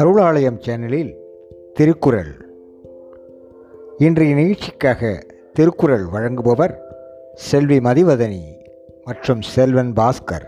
அருளாலயம் சேனலில் திருக்குறள். இன்றைய நிகழ்ச்சிக்காக திருக்குறள் வழங்குபவர் செல்வி மதிவதனி மற்றும் செல்வன் பாஸ்கர்.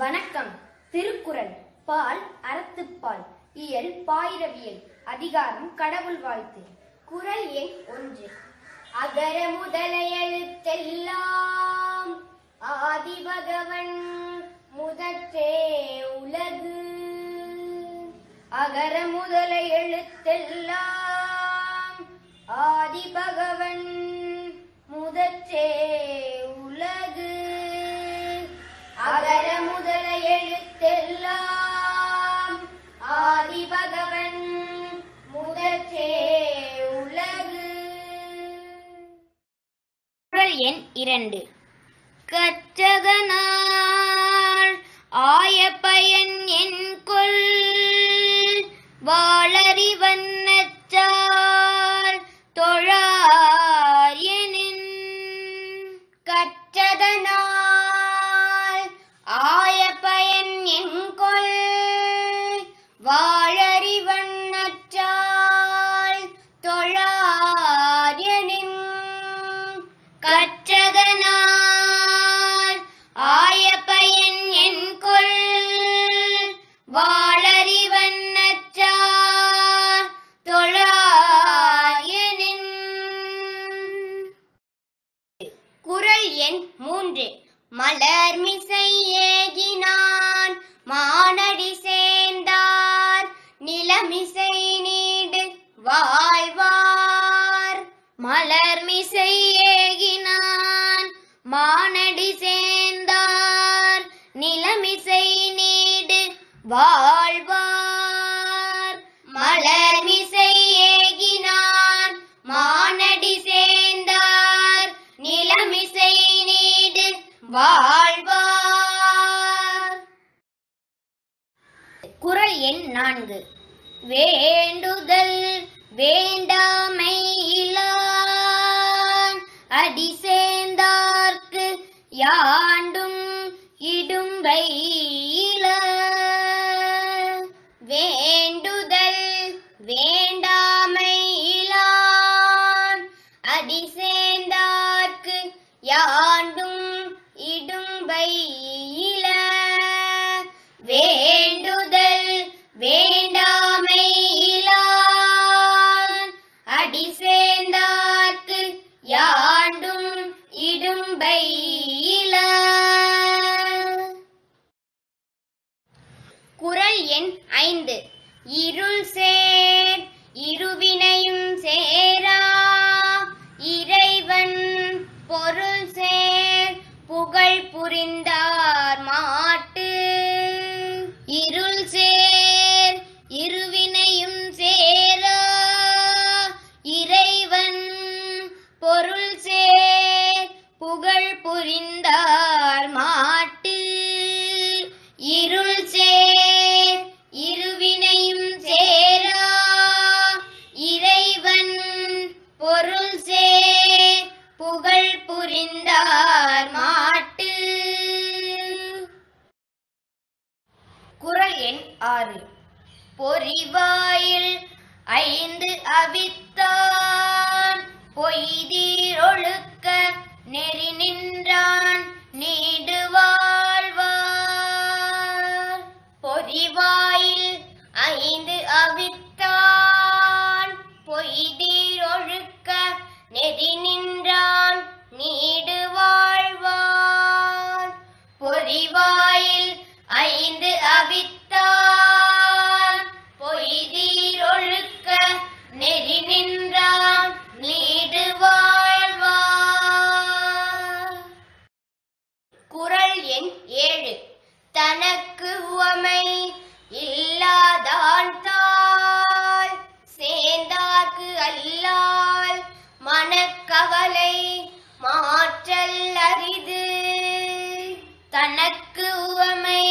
வணக்கம். திருக்குறள் பால் அறத்துப்பால் இயல் பாயிரவியல் அதிகாரம் கடவுள் வாழ்த்து. குரல் எண் ஒன்று. அகர முதல எழுத்தெல்லாம் ஆதி பகவன் முதற்றே உலகு. அகர முதல எழுத்தெல்லாம் ஆதி பகவன் முதற்றே ஆதி பகவன் முதற்றே உலகு. குறள் எண் இரண்டு. கற்றதனால் ஆய பயன் என் நிலமிசை நீடு வாழ்வார் வேண்டுதல் வேண்டாமை இலான் அடி சேர்ந்தான் புரிந்தார் மாட்டு. இருள் சேர் இருவினையும் சேரா. இறைவன் பொருள் சேர் புகழ் புரிந்த நின்ற மாலை மாற்றல் அரிது. தனக்கு உவமை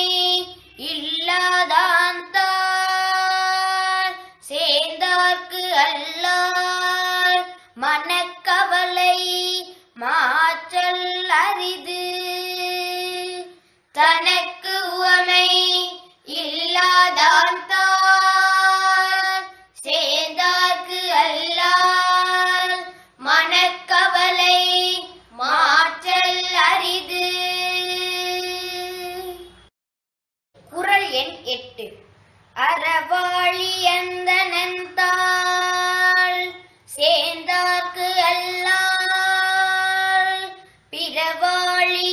இல்லாதான் தார். சேர்ந்தார்க்கு அல்லார் மனக்கவலை மாற்றல் அரிது. தனக்கு பிறவாழி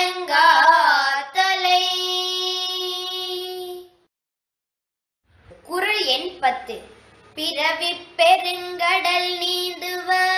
வணங்காத்தலை குரல் எண் பத்து. பிறவி பெருங்கடல் நீந்துவர்